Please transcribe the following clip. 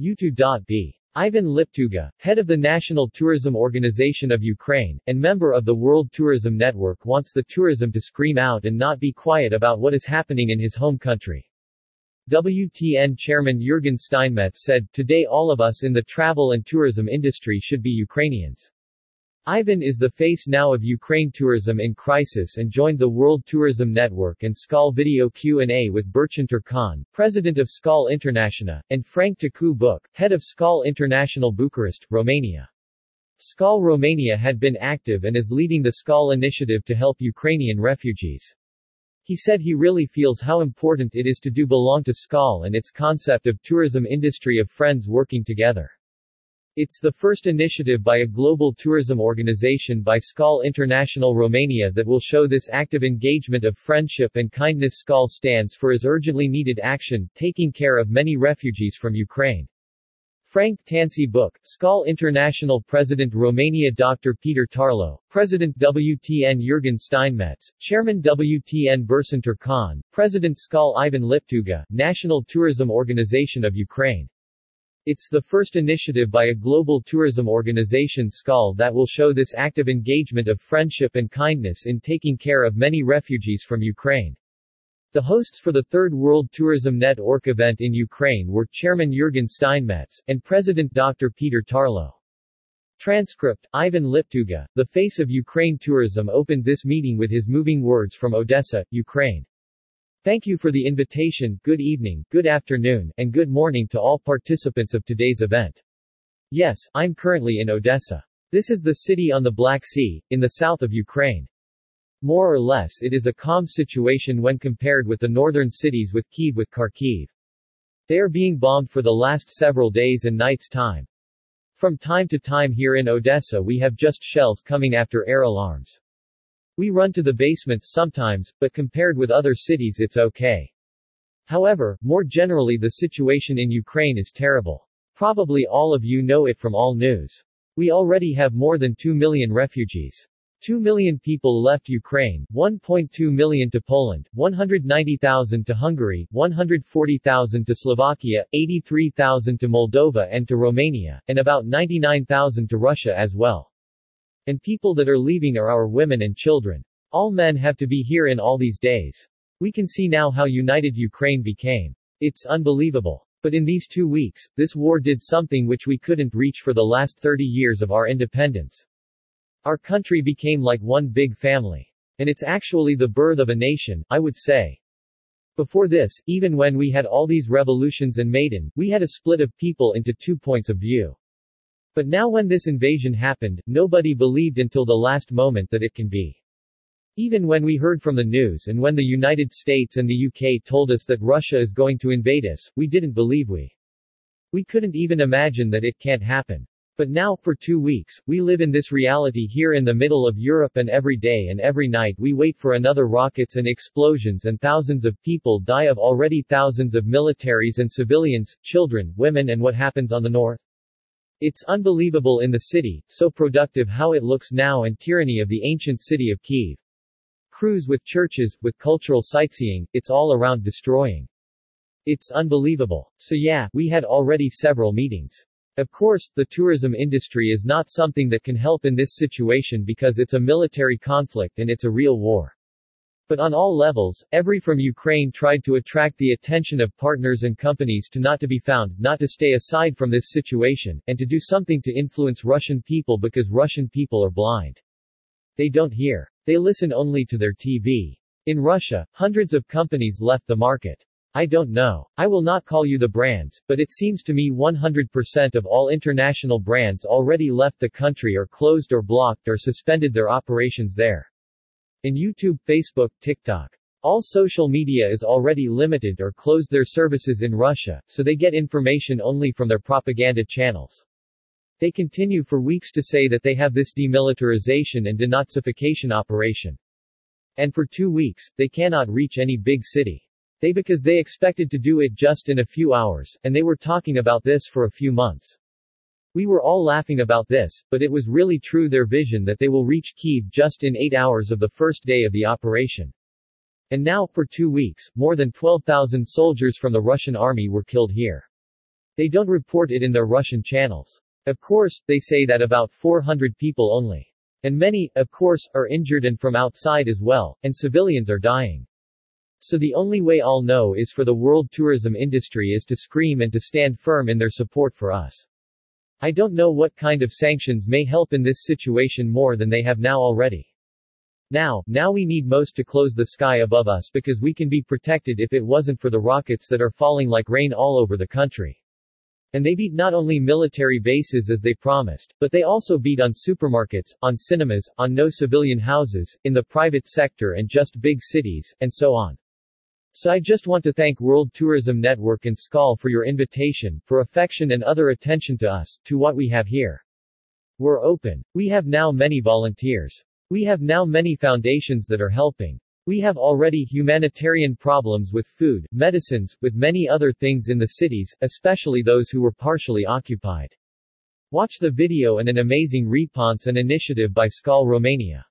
U2.B. Ivan Liptuga, head of the National Tourism Organization of Ukraine, and member of the World Tourism Network wants the tourism to scream out and not be quiet about what is happening in his home country. WTN chairman Jurgen Steinmetz said, Today all of us in the travel and tourism industry should be Ukrainians. Ivan is the face now of Ukraine tourism in crisis and joined the World Tourism Network and SKAL video Q&A with Burcin Turkkan, president of SKAL International, and Frank Tacu Buc, head of SKAL International Bucharest, Romania. SKAL Romania had been active and is leading the SKAL initiative to help Ukrainian refugees. He said he really feels how important it is to do belong to SKAL and its concept of tourism industry of friends working together. It's the first initiative by a global tourism organization by SKAL International Romania that will show this active engagement of friendship and kindness SKAL stands for is urgently needed action, taking care of many refugees from Ukraine. Frank Tansi Book, SKAL International President Romania Dr. Peter Tarlow, President WTN Jurgen Steinmetz, Chairman WTN Burcin Turkkan, President SKAL Ivan Liptuga, National Tourism Organization of Ukraine. It's the first initiative by a global tourism organization SKAL that will show this active engagement of friendship and kindness in taking care of many refugees from Ukraine. The hosts for the Third World Tourism Network event in Ukraine were Chairman Jurgen Steinmetz, and President Dr. Peter Tarlow. Transcript, Ivan Liptuga, the face of Ukraine tourism opened this meeting with his moving words from Odessa, Ukraine. Thank you for the invitation, good evening, good afternoon, and good morning to all participants of today's event. Yes, I'm currently in Odessa. This is the city on the Black Sea, in the south of Ukraine. More or less it is a calm situation when compared with the northern cities with Kiev with Kharkiv. They are being bombed for the last several days and nights time. From time to time here in Odessa we have just shells coming after air alarms. We run to the basements sometimes, but compared with other cities it's okay. However, more generally the situation in Ukraine is terrible. Probably all of you know it from all news. We already have more than 2 million refugees. 2 million people left Ukraine, 1.2 million to Poland, 190,000 to Hungary, 140,000 to Slovakia, 83,000 to Moldova and to Romania, and about 99,000 to Russia as well. And people that are leaving are our women and children. All men have to be here in all these days. We can see now how united Ukraine became. It's unbelievable. But in these two weeks, this war did something which we couldn't reach for the last 30 years of our independence. Our country became like one big family. And it's actually the birth of a nation, I would say. Before this, even when we had all these revolutions and Maidan, we had a split of people into two points of view. But now when this invasion happened, nobody believed until the last moment that it can be. Even when we heard from the news and when the United States and the UK told us that Russia is going to invade us, we didn't believe we. We couldn't even imagine that it can't happen. But now, for two weeks, we live in this reality here in the middle of Europe and every day and every night we wait for another rockets and explosions and thousands of people die of already thousands of militaries and civilians, children, women and what happens on the north? It's unbelievable in the city, so productive how it looks now and tyranny of the ancient city of Kiev. Cruise with churches, with cultural sightseeing, it's all around destroying. It's unbelievable. So yeah, we had already several meetings. Of course, the tourism industry is not something that can help in this situation because it's a military conflict and it's a real war. But on all levels, every from Ukraine tried to attract the attention of partners and companies to not to be found, not to stay aside from this situation, and to do something to influence Russian people because Russian people are blind. They don't hear. They listen only to their TV. In Russia, hundreds of companies left the market. I don't know. I will not call you the brands, but it seems to me 100% of all international brands already left the country or closed or blocked or suspended their operations there. In YouTube, Facebook, TikTok. All social media is already limited or closed their services in Russia, so they get information only from their propaganda channels. They continue for weeks to say that they have this demilitarization and denazification operation. And for two weeks, they cannot reach any big city. They because they expected to do it just in a few hours, and they were talking about this for a few months. We were all laughing about this, but it was really true their vision that they will reach Kiev just in eight hours of the first day of the operation. And now, for two weeks, more than 12,000 soldiers from the Russian army were killed here. They don't report it in their Russian channels. Of course, they say that about 400 people only. And many, of course, are injured and from outside as well, and civilians are dying. So the only way I'll know is for the world tourism industry is to scream and to stand firm in their support for us. I don't know what kind of sanctions may help in this situation more than they have now already. Now, now we need most to close the sky above us because we can be protected if it wasn't for the rockets that are falling like rain all over the country. And they beat not only military bases as they promised, but they also beat on supermarkets, on cinemas, on no civilian houses, in the private sector and just big cities, and so on. So I just want to thank World Tourism Network and SKAL for your invitation, for affection and other attention to us, to what we have here. We're open. We have now many volunteers. We have now many foundations that are helping. We have already humanitarian problems with food, medicines, with many other things in the cities, especially those who were partially occupied. Watch the video and an amazing response and initiative by SKAL Romania.